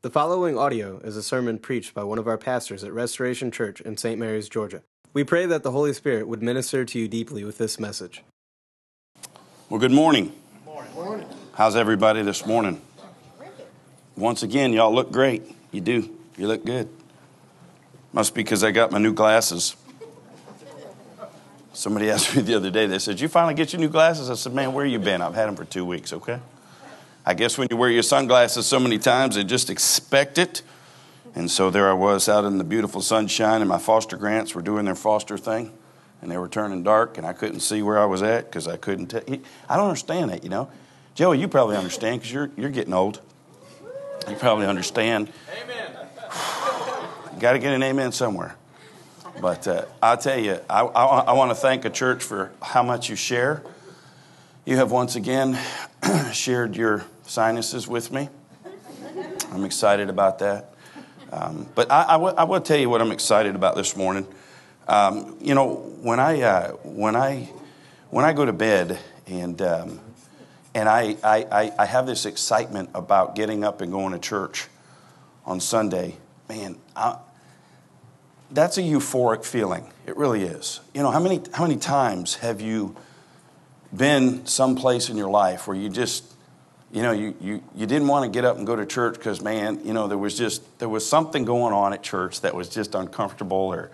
The following audio is a sermon preached by one of our pastors at Restoration Church in St. Mary's, Georgia. We pray that the Holy Spirit would minister to you deeply with this message. Well, good morning. Good Morning. How's everybody this morning? Once again, y'all look great. You do. You look good. Must be because I got my new glasses. Somebody asked me the other day, they said, You finally get your new glasses? I said, Man, where you been? I've had them for two weeks, okay? I guess when you wear your sunglasses so many times, they just expect it. And so there I was out in the beautiful sunshine, and my foster grants were doing their foster thing, and they were turning dark, and I couldn't see where I was at because I couldn't tell. I don't understand that, you know. Joey, you probably understand because you're, you're getting old. You probably understand. Amen. Got to get an amen somewhere. But uh, I'll tell you, I, I, I want to thank a church for how much you share. You have once again shared your sinuses with me. I'm excited about that. Um, but I, I, w- I will tell you what I'm excited about this morning. Um, you know, when I, uh, when, I, when I go to bed and, um, and I, I, I have this excitement about getting up and going to church on Sunday, man, I, that's a euphoric feeling. It really is. You know, how many, how many times have you been someplace in your life where you just you know, you, you, you didn't want to get up and go to church because, man, you know, there was just, there was something going on at church that was just uncomfortable or,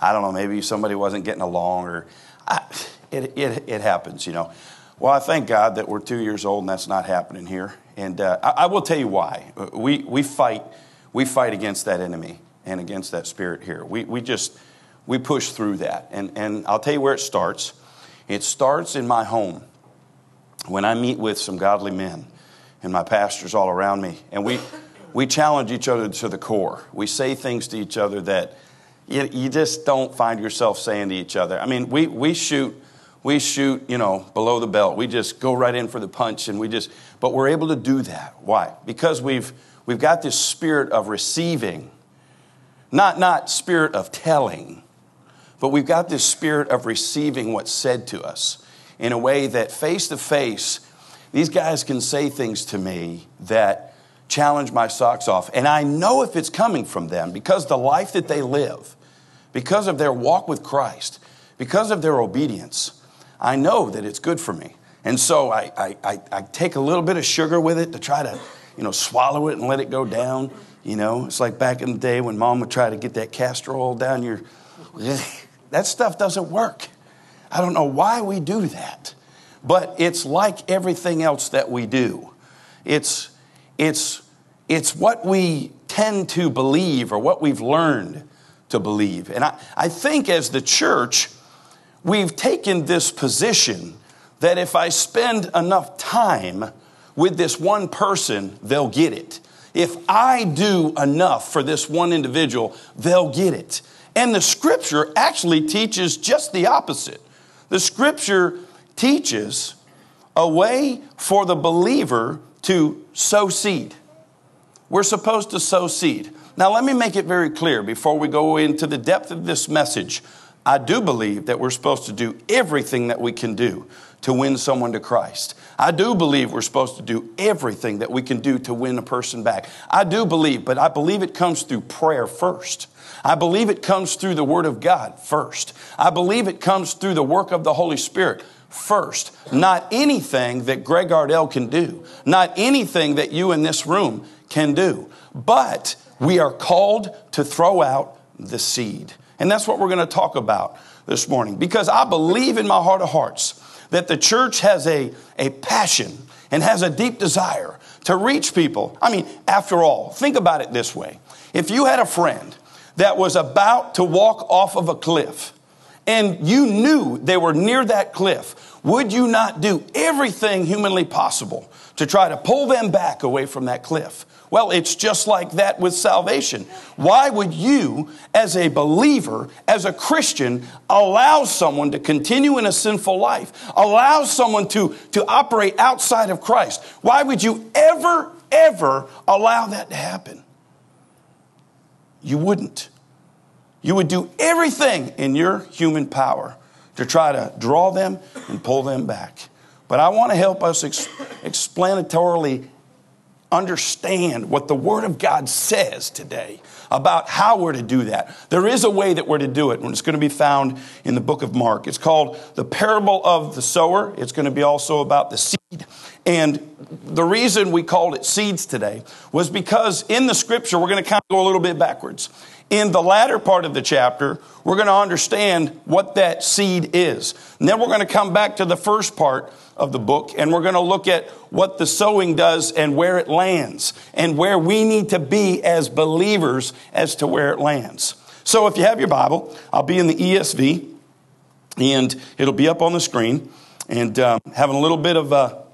I don't know, maybe somebody wasn't getting along or, I, it, it, it happens, you know. Well, I thank God that we're two years old and that's not happening here. And uh, I, I will tell you why. We, we, fight, we fight against that enemy and against that spirit here. We, we just, we push through that. And, and I'll tell you where it starts. It starts in my home when I meet with some godly men and my pastors all around me, and we, we challenge each other to the core. We say things to each other that you, you just don't find yourself saying to each other. I mean, we, we shoot we shoot, you know, below the belt. We just go right in for the punch and we just but we're able to do that. Why? Because we've we've got this spirit of receiving. Not not spirit of telling, but we've got this spirit of receiving what's said to us in a way that face to face, these guys can say things to me that challenge my socks off. And I know if it's coming from them because the life that they live, because of their walk with Christ, because of their obedience, I know that it's good for me. And so I, I, I, I take a little bit of sugar with it to try to, you know, swallow it and let it go down. You know, it's like back in the day when mom would try to get that castor oil down your. That stuff doesn't work. I don't know why we do that, but it's like everything else that we do. It's, it's, it's what we tend to believe or what we've learned to believe. And I, I think as the church, we've taken this position that if I spend enough time with this one person, they'll get it. If I do enough for this one individual, they'll get it. And the scripture actually teaches just the opposite. The scripture teaches a way for the believer to sow seed. We're supposed to sow seed. Now, let me make it very clear before we go into the depth of this message. I do believe that we're supposed to do everything that we can do to win someone to Christ. I do believe we're supposed to do everything that we can do to win a person back. I do believe, but I believe it comes through prayer first. I believe it comes through the Word of God first. I believe it comes through the work of the Holy Spirit first. Not anything that Greg Ardell can do, not anything that you in this room can do, but we are called to throw out the seed. And that's what we're going to talk about this morning because I believe in my heart of hearts that the church has a, a passion and has a deep desire to reach people. I mean, after all, think about it this way. If you had a friend that was about to walk off of a cliff and you knew they were near that cliff, would you not do everything humanly possible to try to pull them back away from that cliff? Well, it's just like that with salvation. Why would you, as a believer, as a Christian, allow someone to continue in a sinful life, allow someone to, to operate outside of Christ? Why would you ever, ever allow that to happen? You wouldn't. You would do everything in your human power to try to draw them and pull them back. But I want to help us ex- explanatorily understand what the Word of God says today about how we're to do that. There is a way that we're to do it, and it's going to be found in the book of Mark. It's called the parable of the sower. It's going to be also about the seed. And the reason we called it seeds today was because in the scripture, we're going to kind of go a little bit backwards. In the latter part of the chapter, we're going to understand what that seed is. And then we're going to come back to the first part of the book and we're going to look at what the sowing does and where it lands and where we need to be as believers as to where it lands. So if you have your Bible, I'll be in the ESV and it'll be up on the screen and um, having a little bit of a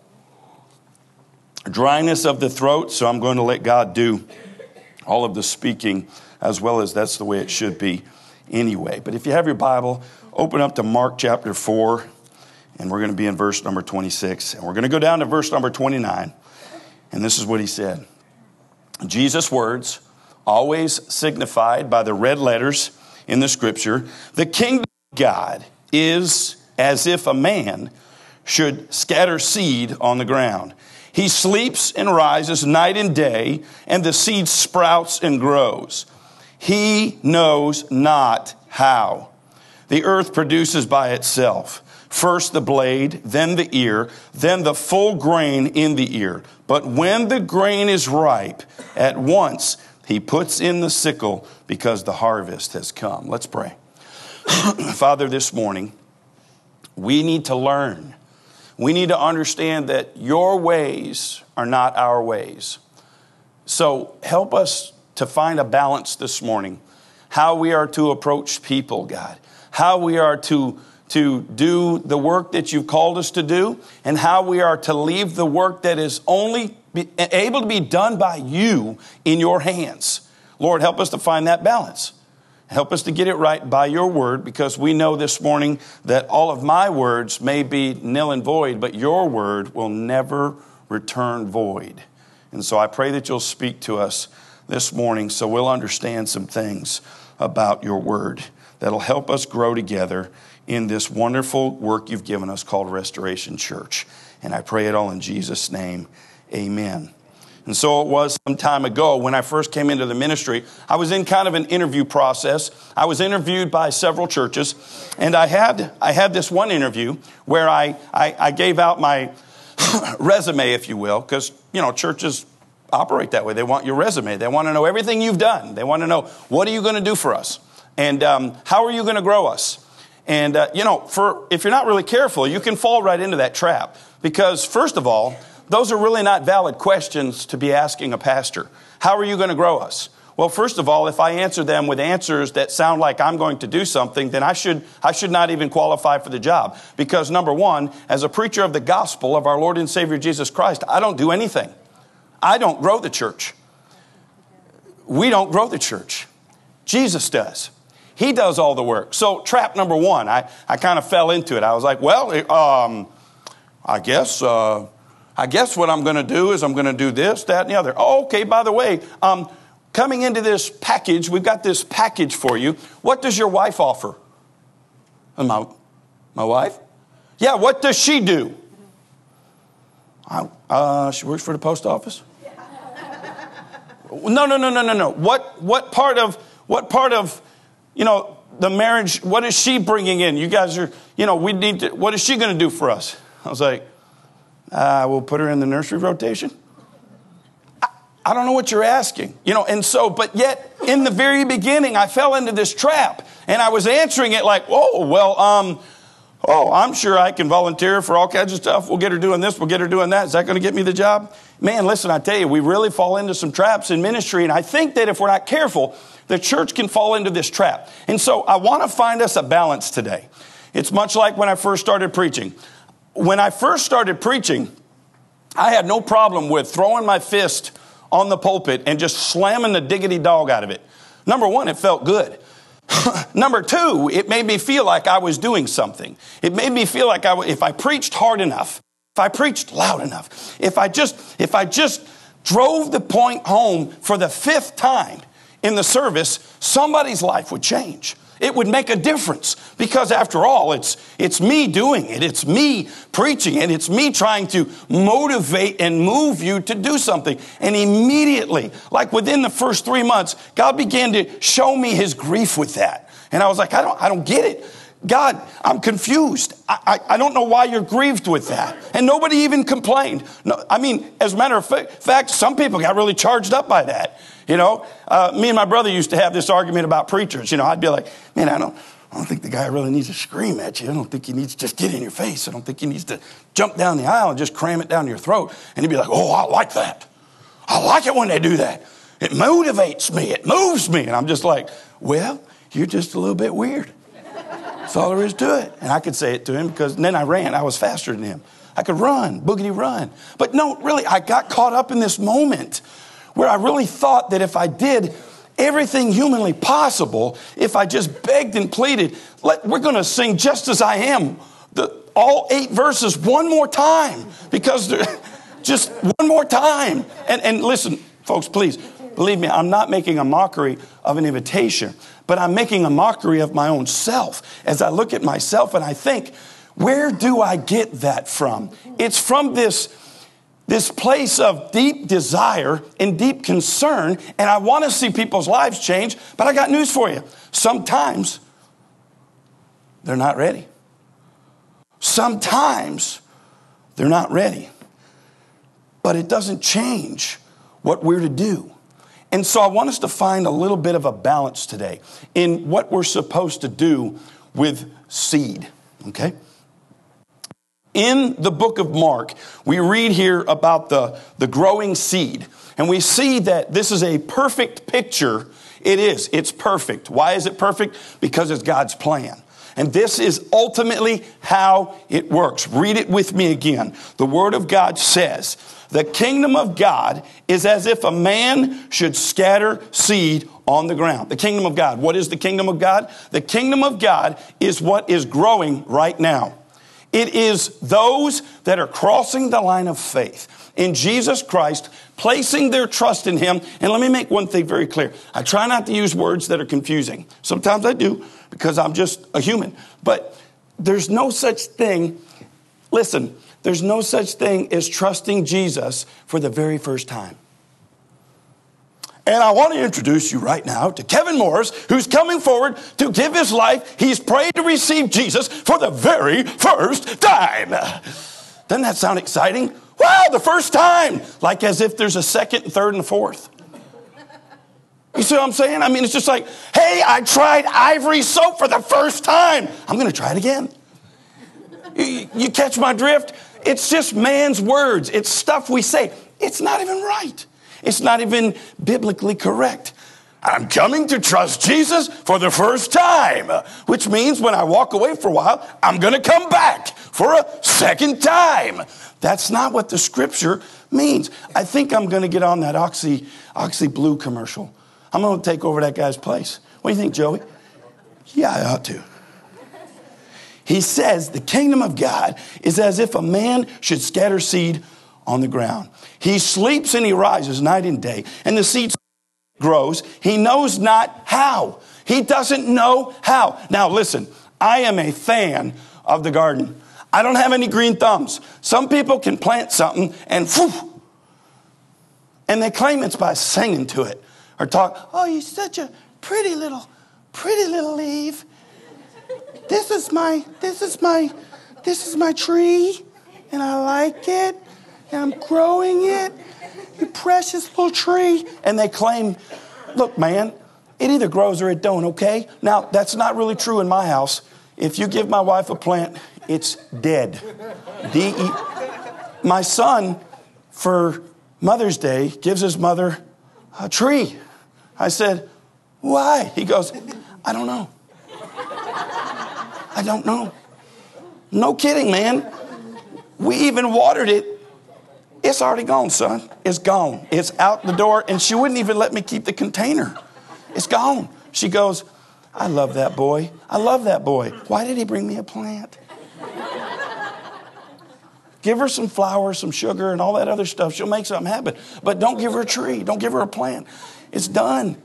dryness of the throat, so I'm going to let God do all of the speaking as well as that's the way it should be anyway. But if you have your Bible, open up to Mark chapter 4 and we're going to be in verse number 26. And we're going to go down to verse number 29. And this is what he said Jesus' words, always signified by the red letters in the scripture the kingdom of God is as if a man should scatter seed on the ground. He sleeps and rises night and day, and the seed sprouts and grows. He knows not how. The earth produces by itself First the blade, then the ear, then the full grain in the ear. But when the grain is ripe, at once he puts in the sickle because the harvest has come. Let's pray. Father, this morning, we need to learn. We need to understand that your ways are not our ways. So help us to find a balance this morning. How we are to approach people, God. How we are to to do the work that you've called us to do and how we are to leave the work that is only be, able to be done by you in your hands. Lord, help us to find that balance. Help us to get it right by your word because we know this morning that all of my words may be nil and void, but your word will never return void. And so I pray that you'll speak to us this morning so we'll understand some things about your word that'll help us grow together in this wonderful work you've given us called Restoration Church. And I pray it all in Jesus' name. Amen. And so it was some time ago when I first came into the ministry. I was in kind of an interview process. I was interviewed by several churches, and I had, I had this one interview where I, I, I gave out my resume, if you will, because, you know, churches operate that way. They want your resume. They want to know everything you've done. They want to know, what are you going to do for us? And um, how are you going to grow us? And, uh, you know, for, if you're not really careful, you can fall right into that trap. Because, first of all, those are really not valid questions to be asking a pastor. How are you going to grow us? Well, first of all, if I answer them with answers that sound like I'm going to do something, then I should, I should not even qualify for the job. Because, number one, as a preacher of the gospel of our Lord and Savior Jesus Christ, I don't do anything. I don't grow the church. We don't grow the church. Jesus does. He does all the work. So, trap number one, I, I kind of fell into it. I was like, well, um, I guess. Uh, I guess what I'm going to do is I'm going to do this, that, and the other. Oh, okay, by the way, um, coming into this package, we've got this package for you. What does your wife offer? My, my wife? Yeah, what does she do? I, uh, she works for the post office. No, no, no, no, no, no. What, what part of, what part of you know, the marriage, what is she bringing in? You guys are, you know, we need to, what is she going to do for us? I was like, uh, we'll put her in the nursery rotation. I, I don't know what you're asking, you know, and so, but yet in the very beginning, I fell into this trap and I was answering it like, oh, well, um, oh, I'm sure I can volunteer for all kinds of stuff. We'll get her doing this, we'll get her doing that. Is that going to get me the job? Man, listen, I tell you, we really fall into some traps in ministry, and I think that if we're not careful, the church can fall into this trap. And so I want to find us a balance today. It's much like when I first started preaching. When I first started preaching, I had no problem with throwing my fist on the pulpit and just slamming the diggity dog out of it. Number one, it felt good. Number two, it made me feel like I was doing something. It made me feel like I, if I preached hard enough, if I preached loud enough, if I just, if I just drove the point home for the fifth time, in the service, somebody's life would change. It would make a difference because after all, it's, it's me doing it. It's me preaching it. It's me trying to motivate and move you to do something. And immediately, like within the first three months, God began to show me his grief with that. And I was like, I don't, I don't get it. God, I'm confused. I, I, I, don't know why you're grieved with that. And nobody even complained. No, I mean, as a matter of fact, some people got really charged up by that. You know, uh, me and my brother used to have this argument about preachers. You know, I'd be like, man, I don't, I don't think the guy really needs to scream at you. I don't think he needs to just get in your face. I don't think he needs to jump down the aisle and just cram it down your throat. And he'd be like, oh, I like that. I like it when they do that. It motivates me. It moves me. And I'm just like, well, you're just a little bit weird. That's all there is to it. And I could say it to him because then I ran. I was faster than him. I could run, boogity run. But no, really, I got caught up in this moment where I really thought that if I did everything humanly possible, if I just begged and pleaded, let, we're going to sing just as I am, the, all eight verses one more time, because just one more time. And, and listen, folks, please, believe me, I'm not making a mockery of an invitation, but I'm making a mockery of my own self as I look at myself and I think, where do I get that from? It's from this this place of deep desire and deep concern, and I want to see people's lives change, but I got news for you. Sometimes they're not ready. Sometimes they're not ready. But it doesn't change what we're to do. And so I want us to find a little bit of a balance today in what we're supposed to do with seed, okay? In the book of Mark, we read here about the, the growing seed. And we see that this is a perfect picture. It is. It's perfect. Why is it perfect? Because it's God's plan. And this is ultimately how it works. Read it with me again. The Word of God says, The kingdom of God is as if a man should scatter seed on the ground. The kingdom of God. What is the kingdom of God? The kingdom of God is what is growing right now. It is those that are crossing the line of faith in Jesus Christ, placing their trust in Him. And let me make one thing very clear. I try not to use words that are confusing. Sometimes I do because I'm just a human. But there's no such thing, listen, there's no such thing as trusting Jesus for the very first time. And I want to introduce you right now to Kevin Morris, who's coming forward to give his life. He's prayed to receive Jesus for the very first time. Doesn't that sound exciting? Wow, the first time! Like as if there's a second, and third, and fourth. You see what I'm saying? I mean, it's just like, hey, I tried ivory soap for the first time. I'm going to try it again. You, you catch my drift? It's just man's words, it's stuff we say. It's not even right. It's not even biblically correct. I'm coming to trust Jesus for the first time, which means when I walk away for a while, I'm going to come back for a second time. That's not what the scripture means. I think I'm going to get on that Oxy, Oxy Blue commercial. I'm going to take over that guy's place. What do you think, Joey? Yeah, I ought to. He says the kingdom of God is as if a man should scatter seed on the ground. He sleeps and he rises night and day, and the seed grows. He knows not how. He doesn't know how. Now, listen, I am a fan of the garden. I don't have any green thumbs. Some people can plant something and whew, and they claim it's by singing to it or talk, oh, you're such a pretty little, pretty little leaf. This is my, this is my, this is my tree, and I like it I'm growing it, you precious little tree. And they claim, look, man, it either grows or it don't, okay? Now, that's not really true in my house. If you give my wife a plant, it's dead. D-E- my son, for Mother's Day, gives his mother a tree. I said, why? He goes, I don't know. I don't know. No kidding, man. We even watered it it's already gone, son. It's gone. It's out the door. And she wouldn't even let me keep the container. It's gone. She goes, I love that boy. I love that boy. Why did he bring me a plant? give her some flowers, some sugar, and all that other stuff. She'll make something happen. But don't give her a tree. Don't give her a plant. It's done.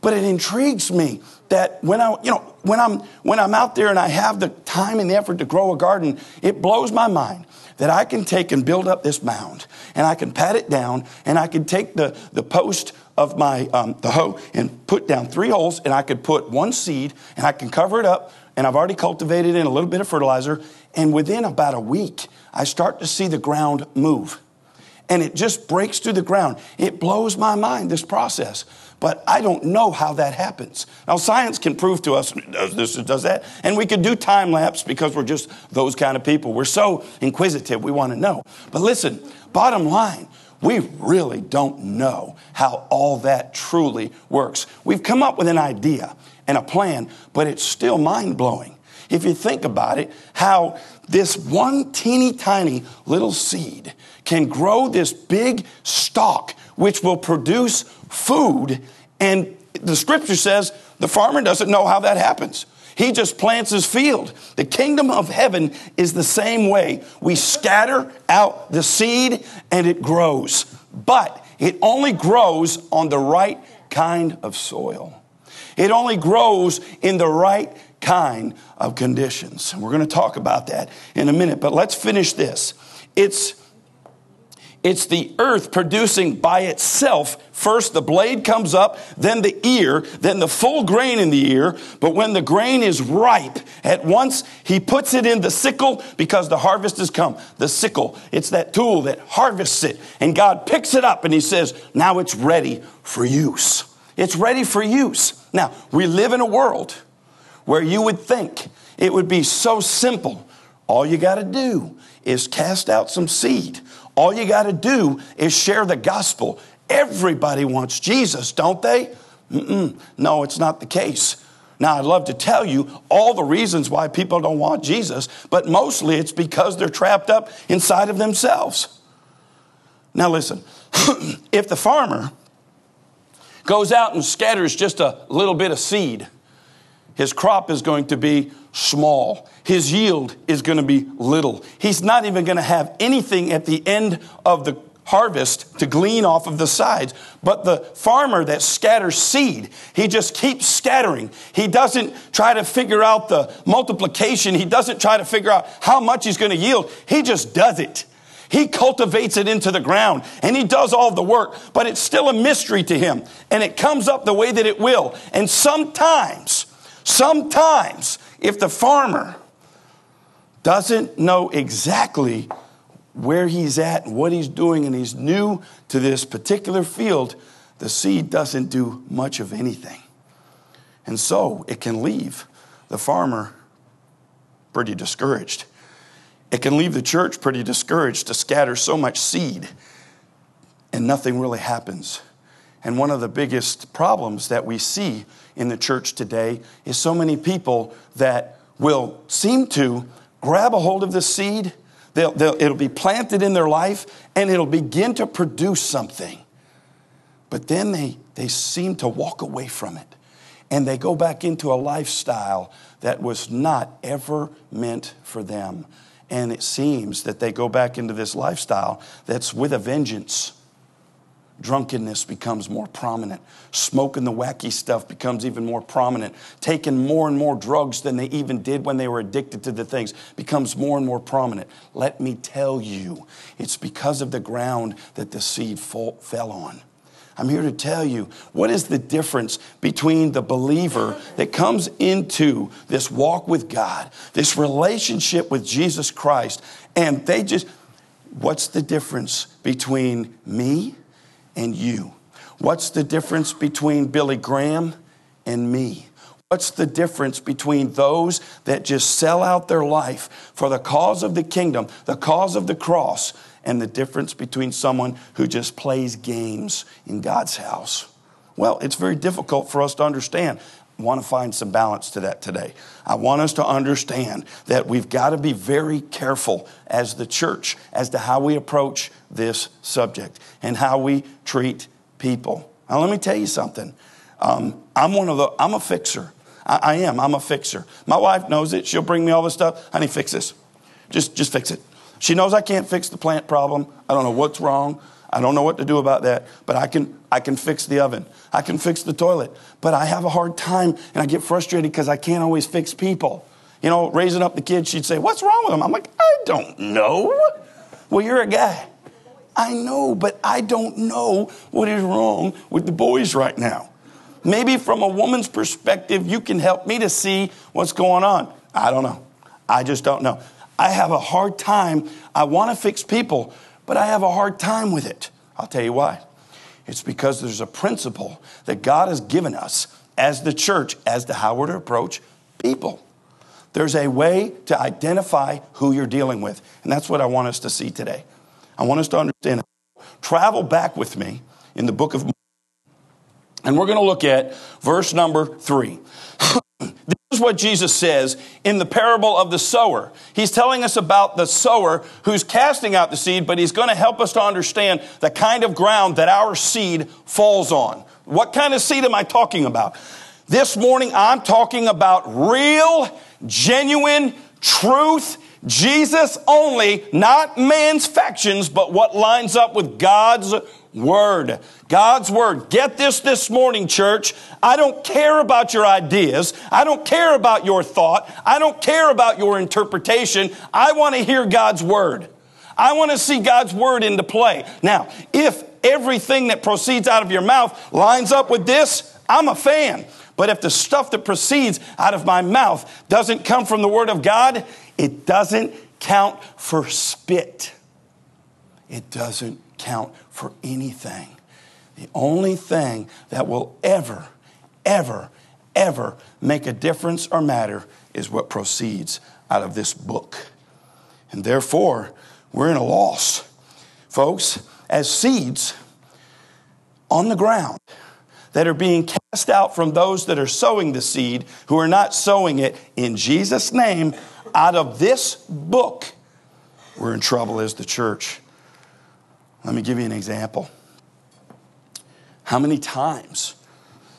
But it intrigues me that when I, you know, when I'm when I'm out there and I have the time and the effort to grow a garden, it blows my mind that I can take and build up this mound and I can pat it down and I can take the, the post of my um, the hoe and put down three holes and I could put one seed and I can cover it up and I've already cultivated in a little bit of fertilizer. And within about a week I start to see the ground move. And it just breaks through the ground. It blows my mind this process but I don't know how that happens. Now, science can prove to us does this, does that, and we could do time lapse because we're just those kind of people. We're so inquisitive, we want to know. But listen, bottom line, we really don't know how all that truly works. We've come up with an idea and a plan, but it's still mind blowing. If you think about it, how this one teeny tiny little seed can grow this big stalk which will produce food. And the scripture says the farmer doesn't know how that happens. He just plants his field. The kingdom of heaven is the same way. We scatter out the seed and it grows, but it only grows on the right kind of soil. It only grows in the right kind of conditions. We're going to talk about that in a minute, but let's finish this. It's it's the earth producing by itself. First, the blade comes up, then the ear, then the full grain in the ear. But when the grain is ripe, at once he puts it in the sickle because the harvest has come. The sickle, it's that tool that harvests it. And God picks it up and he says, now it's ready for use. It's ready for use. Now, we live in a world where you would think it would be so simple. All you got to do is cast out some seed all you got to do is share the gospel. Everybody wants Jesus, don't they? Mm-mm. No, it's not the case. Now, I'd love to tell you all the reasons why people don't want Jesus, but mostly it's because they're trapped up inside of themselves. Now, listen if the farmer goes out and scatters just a little bit of seed, his crop is going to be small. His yield is going to be little. He's not even going to have anything at the end of the harvest to glean off of the sides. But the farmer that scatters seed, he just keeps scattering. He doesn't try to figure out the multiplication. He doesn't try to figure out how much he's going to yield. He just does it. He cultivates it into the ground and he does all the work, but it's still a mystery to him. And it comes up the way that it will. And sometimes Sometimes, if the farmer doesn't know exactly where he's at and what he's doing, and he's new to this particular field, the seed doesn't do much of anything. And so it can leave the farmer pretty discouraged. It can leave the church pretty discouraged to scatter so much seed and nothing really happens. And one of the biggest problems that we see in the church today is so many people that will seem to grab a hold of the seed, they'll, they'll, it'll be planted in their life, and it'll begin to produce something. But then they, they seem to walk away from it. And they go back into a lifestyle that was not ever meant for them. And it seems that they go back into this lifestyle that's with a vengeance drunkenness becomes more prominent. Smoking the wacky stuff becomes even more prominent. Taking more and more drugs than they even did when they were addicted to the things becomes more and more prominent. Let me tell you, it's because of the ground that the seed fall, fell on. I'm here to tell you what is the difference between the believer that comes into this walk with God, this relationship with Jesus Christ, and they just, what's the difference between me and you? What's the difference between Billy Graham and me? What's the difference between those that just sell out their life for the cause of the kingdom, the cause of the cross, and the difference between someone who just plays games in God's house? Well, it's very difficult for us to understand. Want to find some balance to that today. I want us to understand that we've got to be very careful as the church as to how we approach this subject and how we treat people. Now, let me tell you something. Um, I'm one of the, I'm a fixer. I, I, am. I'm a fixer. My wife knows it. She'll bring me all this stuff. Honey, fix this. Just, just fix it. She knows I can't fix the plant problem. I don't know what's wrong. I don't know what to do about that, but I can, I can fix the oven. I can fix the toilet. But I have a hard time and I get frustrated because I can't always fix people. You know, raising up the kids, she'd say, What's wrong with them? I'm like, I don't know. Well, you're a guy. I know, but I don't know what is wrong with the boys right now. Maybe from a woman's perspective, you can help me to see what's going on. I don't know. I just don't know. I have a hard time. I want to fix people, but I have a hard time with it. I'll tell you why. It's because there's a principle that God has given us as the church as to how we're to approach people. There's a way to identify who you're dealing with, and that's what I want us to see today. I want us to understand. Travel back with me in the book of and we're going to look at verse number three. this is what Jesus says in the parable of the sower. He's telling us about the sower who's casting out the seed, but he's going to help us to understand the kind of ground that our seed falls on. What kind of seed am I talking about? This morning, I'm talking about real, genuine, truth, Jesus only, not man's factions, but what lines up with God's Word. God's Word. Get this this morning, church. I don't care about your ideas. I don't care about your thought. I don't care about your interpretation. I want to hear God's Word. I want to see God's Word into play. Now, if everything that proceeds out of your mouth lines up with this, I'm a fan. But if the stuff that proceeds out of my mouth doesn't come from the Word of God, it doesn't count for spit. It doesn't count for anything. The only thing that will ever, ever, ever make a difference or matter is what proceeds out of this book. And therefore, we're in a loss. Folks, as seeds on the ground that are being cast out from those that are sowing the seed who are not sowing it in Jesus' name out of this book, we're in trouble as the church. Let me give you an example. How many times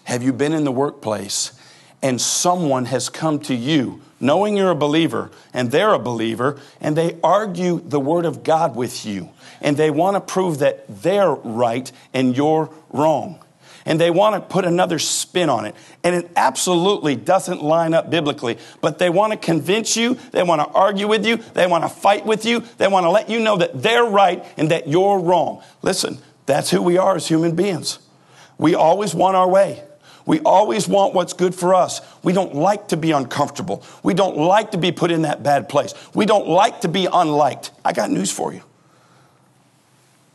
have you been in the workplace and someone has come to you knowing you're a believer and they're a believer and they argue the word of God with you and they want to prove that they're right and you're wrong? And they want to put another spin on it. And it absolutely doesn't line up biblically, but they want to convince you, they want to argue with you, they want to fight with you, they want to let you know that they're right and that you're wrong. Listen, that's who we are as human beings. We always want our way. We always want what's good for us. We don't like to be uncomfortable. We don't like to be put in that bad place. We don't like to be unliked. I got news for you.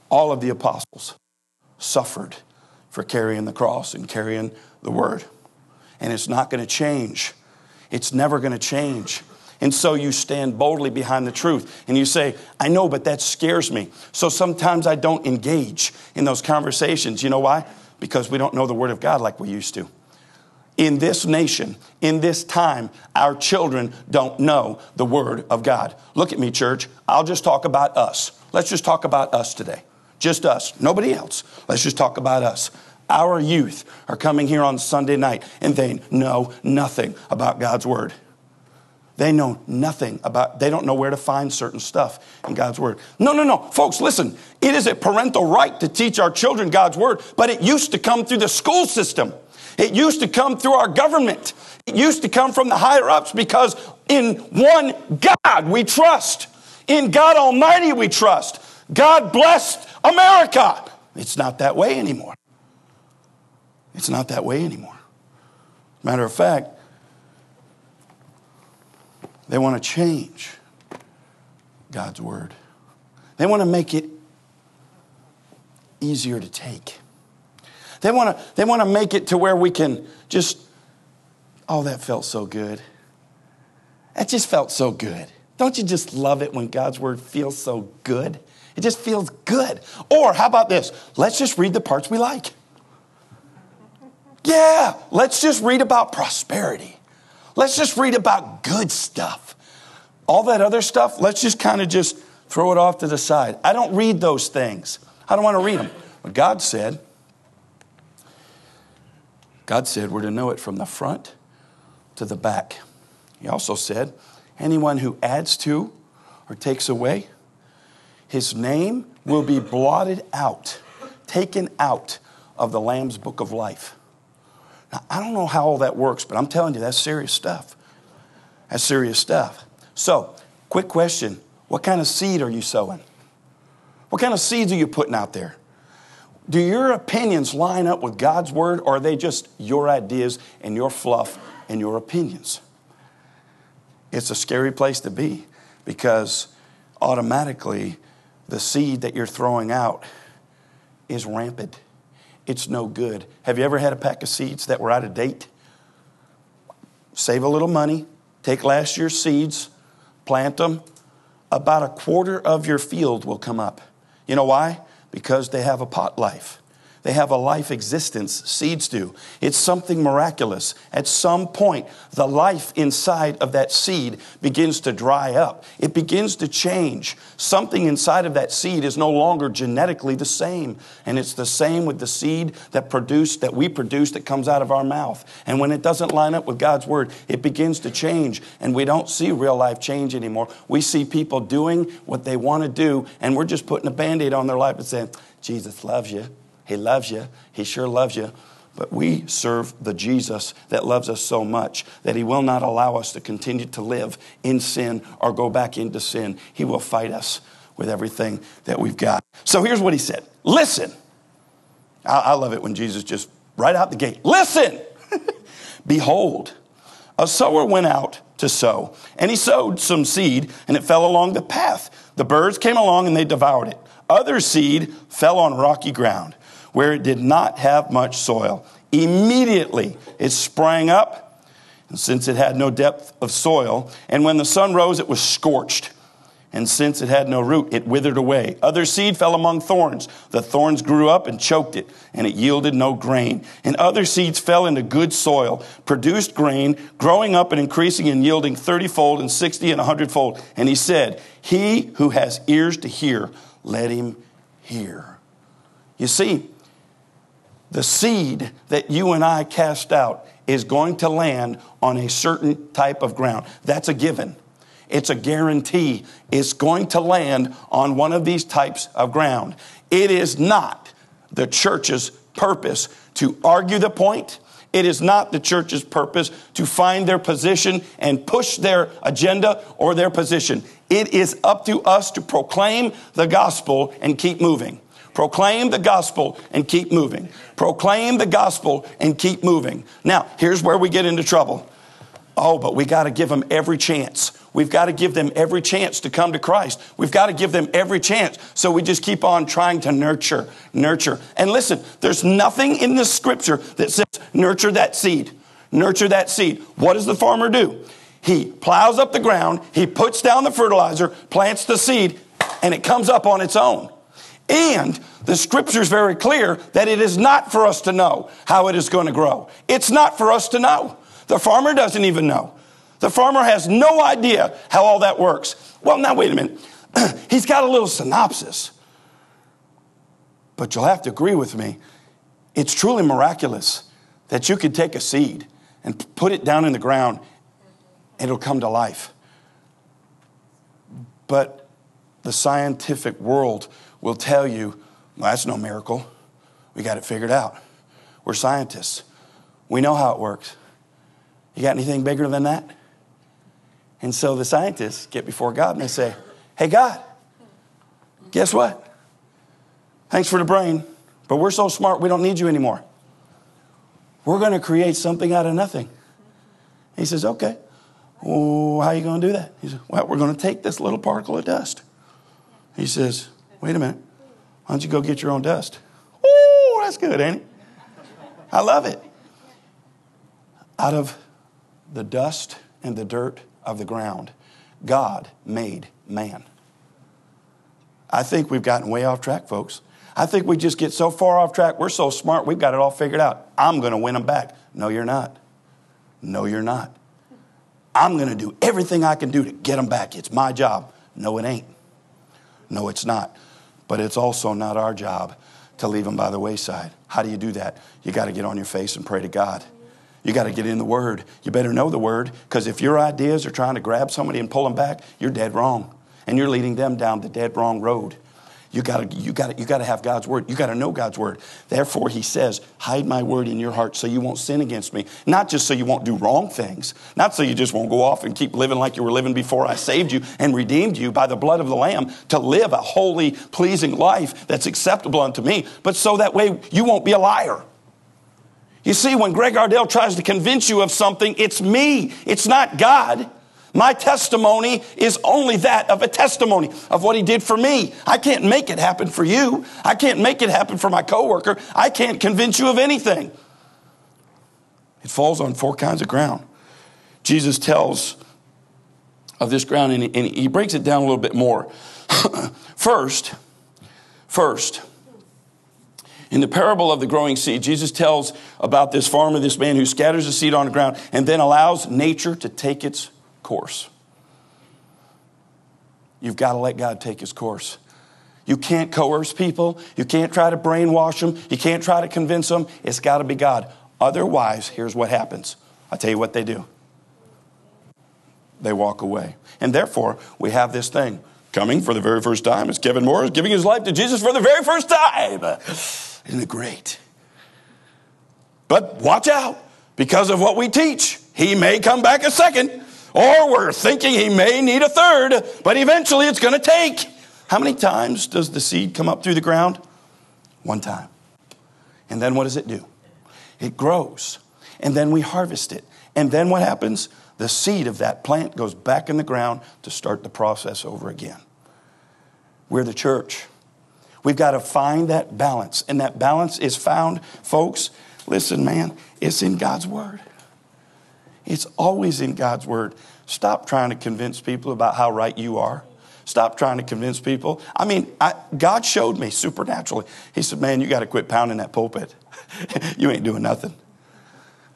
All of the apostles suffered for carrying the cross and carrying the word. And it's not going to change. It's never going to change. And so you stand boldly behind the truth and you say, I know, but that scares me. So sometimes I don't engage in those conversations. You know why? Because we don't know the Word of God like we used to. In this nation, in this time, our children don't know the Word of God. Look at me, church. I'll just talk about us. Let's just talk about us today. Just us, nobody else. Let's just talk about us. Our youth are coming here on Sunday night and they know nothing about God's Word. They know nothing about, they don't know where to find certain stuff in God's Word. No, no, no. Folks, listen. It is a parental right to teach our children God's Word, but it used to come through the school system. It used to come through our government. It used to come from the higher ups because in one God we trust. In God Almighty we trust. God blessed America. It's not that way anymore. It's not that way anymore. Matter of fact, they want to change God's word. They want to make it easier to take. They want to, they want to make it to where we can just, oh, that felt so good. That just felt so good. Don't you just love it when God's word feels so good? It just feels good. Or how about this? Let's just read the parts we like. Yeah, let's just read about prosperity. Let's just read about good stuff. All that other stuff, let's just kind of just throw it off to the side. I don't read those things. I don't want to read them. But God said, God said we're to know it from the front to the back. He also said, anyone who adds to or takes away, his name will be blotted out, taken out of the Lamb's book of life. Now, I don't know how all that works, but I'm telling you, that's serious stuff. That's serious stuff. So, quick question What kind of seed are you sowing? What kind of seeds are you putting out there? Do your opinions line up with God's word, or are they just your ideas and your fluff and your opinions? It's a scary place to be because automatically the seed that you're throwing out is rampant. It's no good. Have you ever had a pack of seeds that were out of date? Save a little money, take last year's seeds, plant them. About a quarter of your field will come up. You know why? Because they have a pot life. They have a life existence, seeds do. It's something miraculous. At some point, the life inside of that seed begins to dry up. It begins to change. Something inside of that seed is no longer genetically the same. And it's the same with the seed that produced that we produce that comes out of our mouth. And when it doesn't line up with God's word, it begins to change. And we don't see real life change anymore. We see people doing what they want to do, and we're just putting a band-aid on their life and saying, Jesus loves you. He loves you. He sure loves you. But we serve the Jesus that loves us so much that He will not allow us to continue to live in sin or go back into sin. He will fight us with everything that we've got. So here's what He said Listen. I, I love it when Jesus just right out the gate, listen. Behold, a sower went out to sow, and he sowed some seed, and it fell along the path. The birds came along and they devoured it. Other seed fell on rocky ground where it did not have much soil. Immediately it sprang up, and since it had no depth of soil, and when the sun rose, it was scorched. And since it had no root, it withered away. Other seed fell among thorns. The thorns grew up and choked it, and it yielded no grain. And other seeds fell into good soil, produced grain, growing up and increasing and yielding thirtyfold and sixty and a hundredfold. And he said, He who has ears to hear, let him hear. You see, the seed that you and I cast out is going to land on a certain type of ground. That's a given. It's a guarantee. It's going to land on one of these types of ground. It is not the church's purpose to argue the point. It is not the church's purpose to find their position and push their agenda or their position. It is up to us to proclaim the gospel and keep moving. Proclaim the gospel and keep moving. Proclaim the gospel and keep moving. Now, here's where we get into trouble. Oh, but we got to give them every chance. We've got to give them every chance to come to Christ. We've got to give them every chance. So we just keep on trying to nurture, nurture. And listen, there's nothing in the scripture that says nurture that seed. Nurture that seed. What does the farmer do? He plows up the ground, he puts down the fertilizer, plants the seed, and it comes up on its own. And the scripture is very clear that it is not for us to know how it is going to grow. It's not for us to know. The farmer doesn't even know. The farmer has no idea how all that works. Well, now, wait a minute. He's got a little synopsis. But you'll have to agree with me. It's truly miraculous that you could take a seed and put it down in the ground and it'll come to life. But the scientific world will tell you, well, that's no miracle. We got it figured out. We're scientists. We know how it works. You got anything bigger than that? And so the scientists get before God and they say, Hey, God, guess what? Thanks for the brain, but we're so smart we don't need you anymore. We're going to create something out of nothing. He says, Okay. Well, how are you going to do that? He says, Well, we're going to take this little particle of dust. He says, Wait a minute. Why don't you go get your own dust? Oh, that's good, ain't it? I love it. Out of the dust and the dirt of the ground, God made man. I think we've gotten way off track, folks. I think we just get so far off track. We're so smart, we've got it all figured out. I'm going to win them back. No, you're not. No, you're not. I'm going to do everything I can do to get them back. It's my job. No, it ain't. No, it's not. But it's also not our job to leave them by the wayside. How do you do that? You got to get on your face and pray to God. You got to get in the Word. You better know the Word because if your ideas are trying to grab somebody and pull them back, you're dead wrong. and you're leading them down the dead wrong road. You gotta, you gotta, you gotta have God's word. You gotta know God's word. Therefore, he says, hide my word in your heart so you won't sin against me. Not just so you won't do wrong things, not so you just won't go off and keep living like you were living before I saved you and redeemed you by the blood of the Lamb to live a holy, pleasing life that's acceptable unto me, but so that way you won't be a liar. You see, when Greg Ardell tries to convince you of something, it's me, it's not God. My testimony is only that of a testimony of what he did for me. I can't make it happen for you. I can't make it happen for my coworker. I can't convince you of anything. It falls on four kinds of ground. Jesus tells of this ground and he breaks it down a little bit more. first, first, in the parable of the growing seed, Jesus tells about this farmer, this man who scatters the seed on the ground and then allows nature to take its course. You've got to let God take his course. You can't coerce people. You can't try to brainwash them. You can't try to convince them. It's got to be God. Otherwise, here's what happens. I'll tell you what they do they walk away. And therefore, we have this thing coming for the very first time. It's Kevin Moore giving his life to Jesus for the very first time. Isn't it great? But watch out because of what we teach. He may come back a second. Or we're thinking he may need a third, but eventually it's going to take. How many times does the seed come up through the ground? One time. And then what does it do? It grows. And then we harvest it. And then what happens? The seed of that plant goes back in the ground to start the process over again. We're the church. We've got to find that balance. And that balance is found, folks, listen, man, it's in God's Word. It's always in God's Word. Stop trying to convince people about how right you are. Stop trying to convince people. I mean, I, God showed me supernaturally. He said, Man, you got to quit pounding that pulpit. you ain't doing nothing.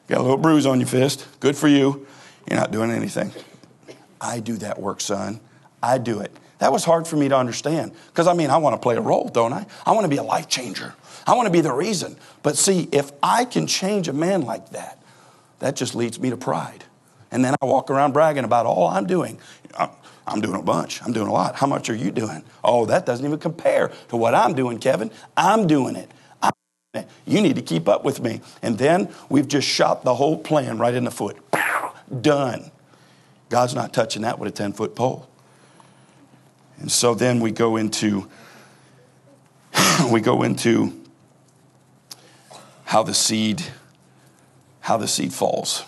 Got a little bruise on your fist. Good for you. You're not doing anything. I do that work, son. I do it. That was hard for me to understand because I mean, I want to play a role, don't I? I want to be a life changer. I want to be the reason. But see, if I can change a man like that, that just leads me to pride. And then I walk around bragging about all I'm doing. I'm doing a bunch. I'm doing a lot. How much are you doing? Oh, that doesn't even compare to what I'm doing, Kevin. I'm doing it. I'm doing it. You need to keep up with me. And then we've just shot the whole plan right in the foot. Done. God's not touching that with a 10 foot pole. And so then we go into we go into how the seed how the seed falls.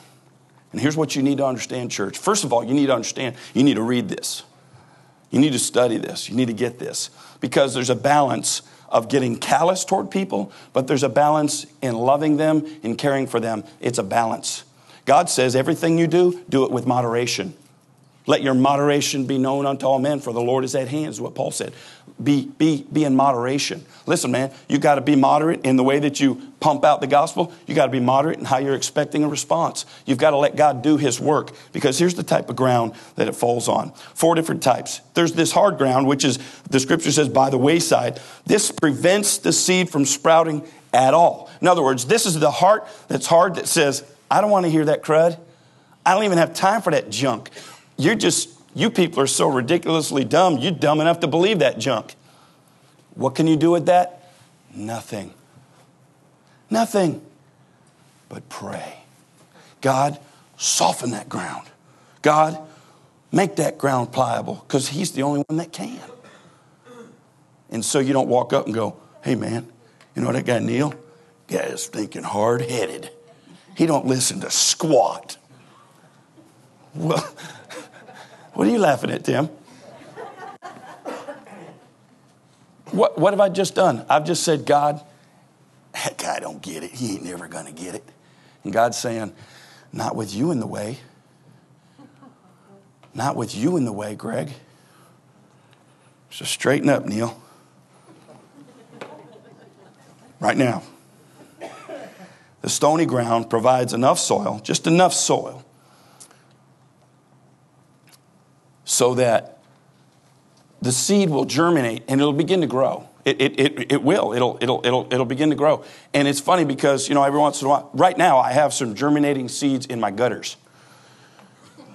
And here's what you need to understand, church. First of all, you need to understand, you need to read this. You need to study this. You need to get this. Because there's a balance of getting callous toward people, but there's a balance in loving them, in caring for them. It's a balance. God says everything you do, do it with moderation. Let your moderation be known unto all men, for the Lord is at hand, is what Paul said. Be, be, be in moderation. Listen, man, you got to be moderate in the way that you pump out the gospel. You got to be moderate in how you're expecting a response. You've got to let God do his work because here's the type of ground that it falls on. Four different types. There's this hard ground, which is, the scripture says, by the wayside. This prevents the seed from sprouting at all. In other words, this is the heart that's hard that says, I don't want to hear that crud. I don't even have time for that junk. You're just, you people are so ridiculously dumb, you're dumb enough to believe that junk. What can you do with that? Nothing. Nothing. But pray. God, soften that ground. God, make that ground pliable because He's the only one that can. And so you don't walk up and go, hey man, you know that guy Neil? Guy is thinking hard headed. He don't listen to squat. Well, what are you laughing at, Tim? What, what have I just done? I've just said, God, that guy don't get it. He ain't never going to get it. And God's saying, not with you in the way. Not with you in the way, Greg. So straighten up, Neil. Right now. The stony ground provides enough soil, just enough soil, so that the seed will germinate and it'll begin to grow. It, it, it, it, will. It'll, it'll, it'll, it'll begin to grow. And it's funny because, you know, every once in a while, right now, I have some germinating seeds in my gutters.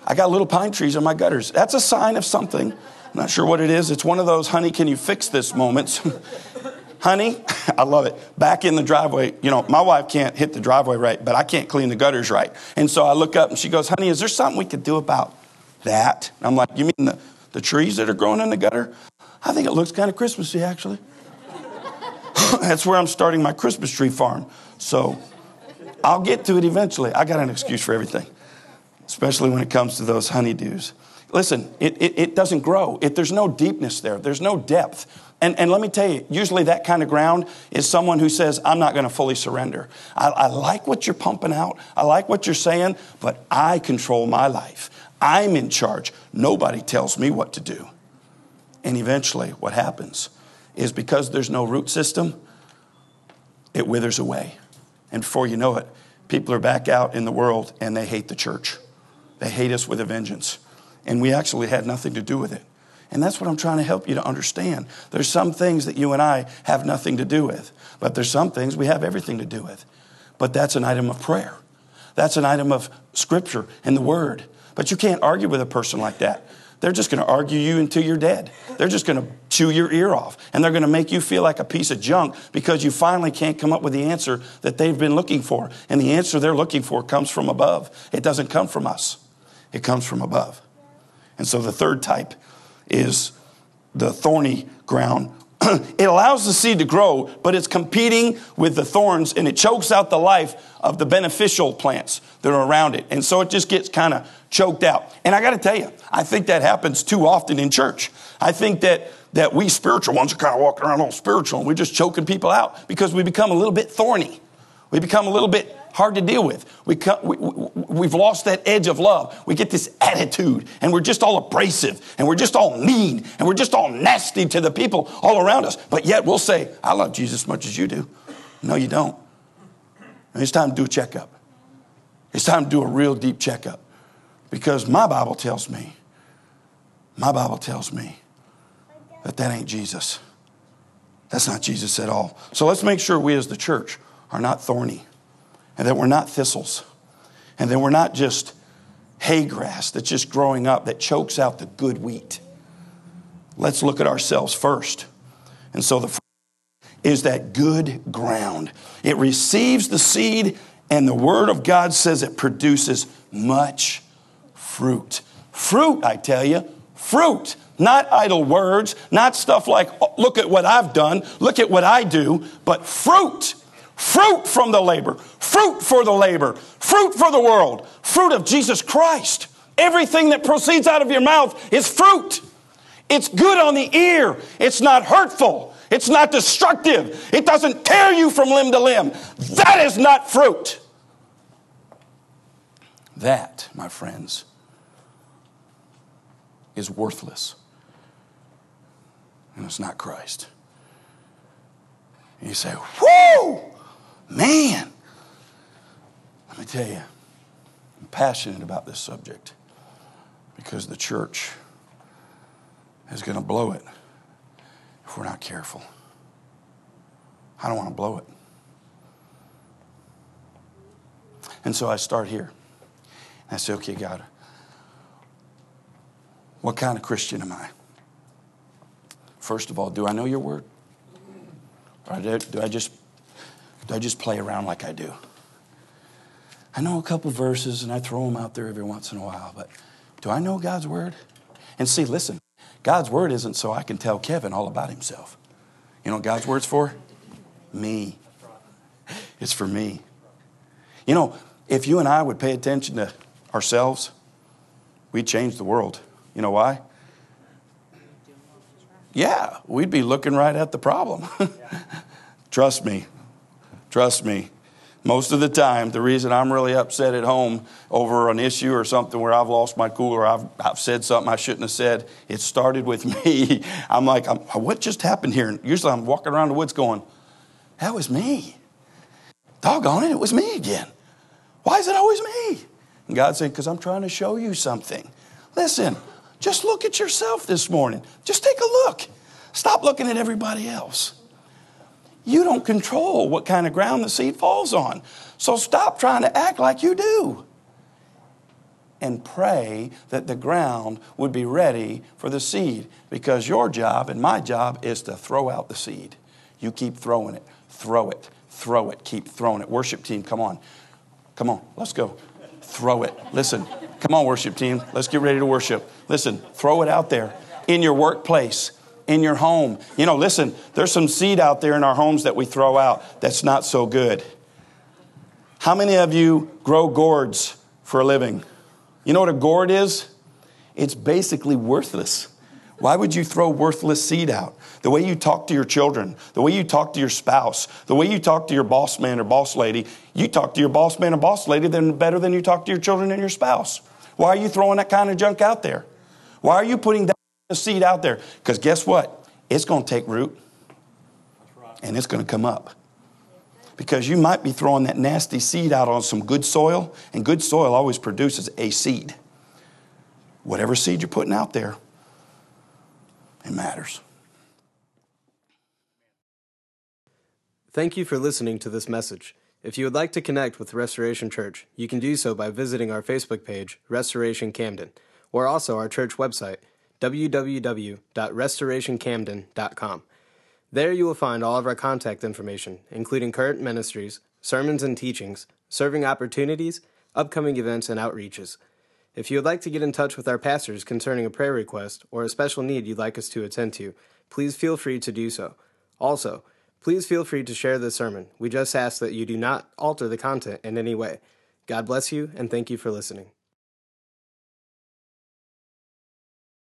I got little pine trees in my gutters. That's a sign of something I'm not sure what it is. It's one of those, honey, can you fix this moments. honey, I love it. Back in the driveway, you know, my wife can't hit the driveway right, but I can't clean the gutters right. And so I look up and she goes, honey, is there something we could do about that? I'm like, you mean the, the trees that are growing in the gutter? I think it looks kind of Christmassy, actually. That's where I'm starting my Christmas tree farm. So I'll get to it eventually. I got an excuse for everything, especially when it comes to those honeydews. Listen, it, it, it doesn't grow. It, there's no deepness there, there's no depth. And, and let me tell you, usually that kind of ground is someone who says, I'm not going to fully surrender. I, I like what you're pumping out, I like what you're saying, but I control my life. I'm in charge. Nobody tells me what to do. And eventually, what happens is because there's no root system, it withers away. And before you know it, people are back out in the world and they hate the church. They hate us with a vengeance. And we actually had nothing to do with it. And that's what I'm trying to help you to understand. There's some things that you and I have nothing to do with, but there's some things we have everything to do with. But that's an item of prayer. That's an item of scripture and the word. But you can't argue with a person like that. They're just going to argue you until you're dead. They're just going to chew your ear off. And they're going to make you feel like a piece of junk because you finally can't come up with the answer that they've been looking for. And the answer they're looking for comes from above, it doesn't come from us, it comes from above. And so the third type is the thorny ground. it allows the seed to grow, but it's competing with the thorns and it chokes out the life of the beneficial plants that are around it. And so it just gets kind of choked out. And I got to tell you, I think that happens too often in church. I think that that we spiritual ones are kind of walking around all spiritual and we're just choking people out because we become a little bit thorny. We become a little bit hard to deal with. We, we, we've lost that edge of love. We get this attitude, and we're just all abrasive, and we're just all mean, and we're just all nasty to the people all around us. But yet we'll say, I love Jesus as much as you do. No, you don't. And it's time to do a checkup. It's time to do a real deep checkup. Because my Bible tells me, my Bible tells me that that ain't Jesus. That's not Jesus at all. So let's make sure we as the church are not thorny and that we're not thistles, and that we're not just hay grass that's just growing up that chokes out the good wheat. Let's look at ourselves first. And so the is that good ground. It receives the seed, and the Word of God says it produces much fruit. Fruit, I tell you, fruit. Not idle words, not stuff like, oh, look at what I've done, look at what I do, but fruit. Fruit from the labor, fruit for the labor, fruit for the world, fruit of Jesus Christ. Everything that proceeds out of your mouth is fruit. It's good on the ear. It's not hurtful. It's not destructive. It doesn't tear you from limb to limb. That is not fruit. That, my friends, is worthless. And it's not Christ. And you say, Whoo! Man, let me tell you, I'm passionate about this subject because the church is going to blow it if we're not careful. I don't want to blow it. And so I start here. I say, okay, God, what kind of Christian am I? First of all, do I know your word? Or do I just do I just play around like I do? I know a couple verses and I throw them out there every once in a while, but do I know God's word? And see, listen, God's word isn't so I can tell Kevin all about himself. You know God's word's for? Me. It's for me. You know, if you and I would pay attention to ourselves, we'd change the world. You know why? Yeah, we'd be looking right at the problem. Trust me, Trust me. Most of the time, the reason I'm really upset at home over an issue or something where I've lost my cool or I've, I've said something I shouldn't have said, it started with me. I'm like, I'm, what just happened here? And usually I'm walking around the woods going, that was me. Doggone it, it was me again. Why is it always me? And God said, because I'm trying to show you something. Listen, just look at yourself this morning. Just take a look. Stop looking at everybody else. You don't control what kind of ground the seed falls on. So stop trying to act like you do. and pray that the ground would be ready for the seed because your job and my job is to throw out the seed. You keep throwing it, throw it, throw it, keep throwing it. Worship team, come on. Come on, let's go. Throw it. Listen, come on, worship team. Let's get ready to worship. Listen, throw it out there in your workplace, in your home. You know, listen, there's some seed out there in our homes that we throw out that's not so good. How many of you grow gourds for a living? You know what a gourd is? It's basically worthless. Why would you throw worthless seed out? The way you talk to your children, the way you talk to your spouse, the way you talk to your boss man or boss lady, you talk to your boss man or boss lady then better than you talk to your children and your spouse. Why are you throwing that kind of junk out there? Why are you putting that seed out there? Because guess what? It's going to take root and it's going to come up. Because you might be throwing that nasty seed out on some good soil, and good soil always produces a seed. Whatever seed you're putting out there, it matters. Thank you for listening to this message. If you would like to connect with Restoration Church, you can do so by visiting our Facebook page, Restoration Camden, or also our church website, www.restorationcamden.com. There you will find all of our contact information, including current ministries, sermons and teachings, serving opportunities, upcoming events, and outreaches. If you would like to get in touch with our pastors concerning a prayer request or a special need you'd like us to attend to, please feel free to do so. Also, please feel free to share this sermon. We just ask that you do not alter the content in any way. God bless you, and thank you for listening.